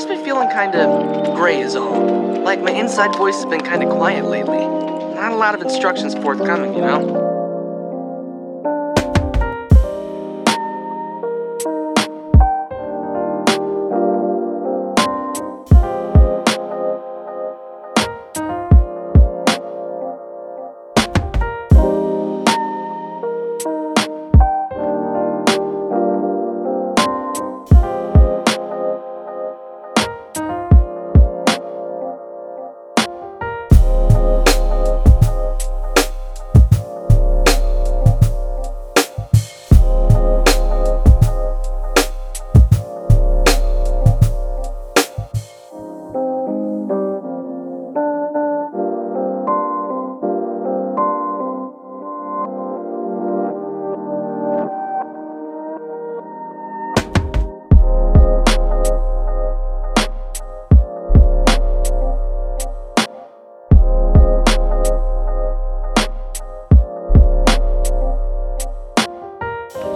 just been feeling kinda gray, is all. Like my inside voice has been kinda quiet lately. Not a lot of instructions forthcoming, you know?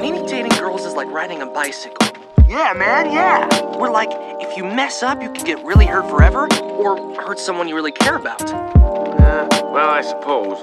Maybe dating girls is like riding a bicycle. Yeah, man, yeah. We're like, if you mess up, you can get really hurt forever, or hurt someone you really care about. Uh, well, I suppose.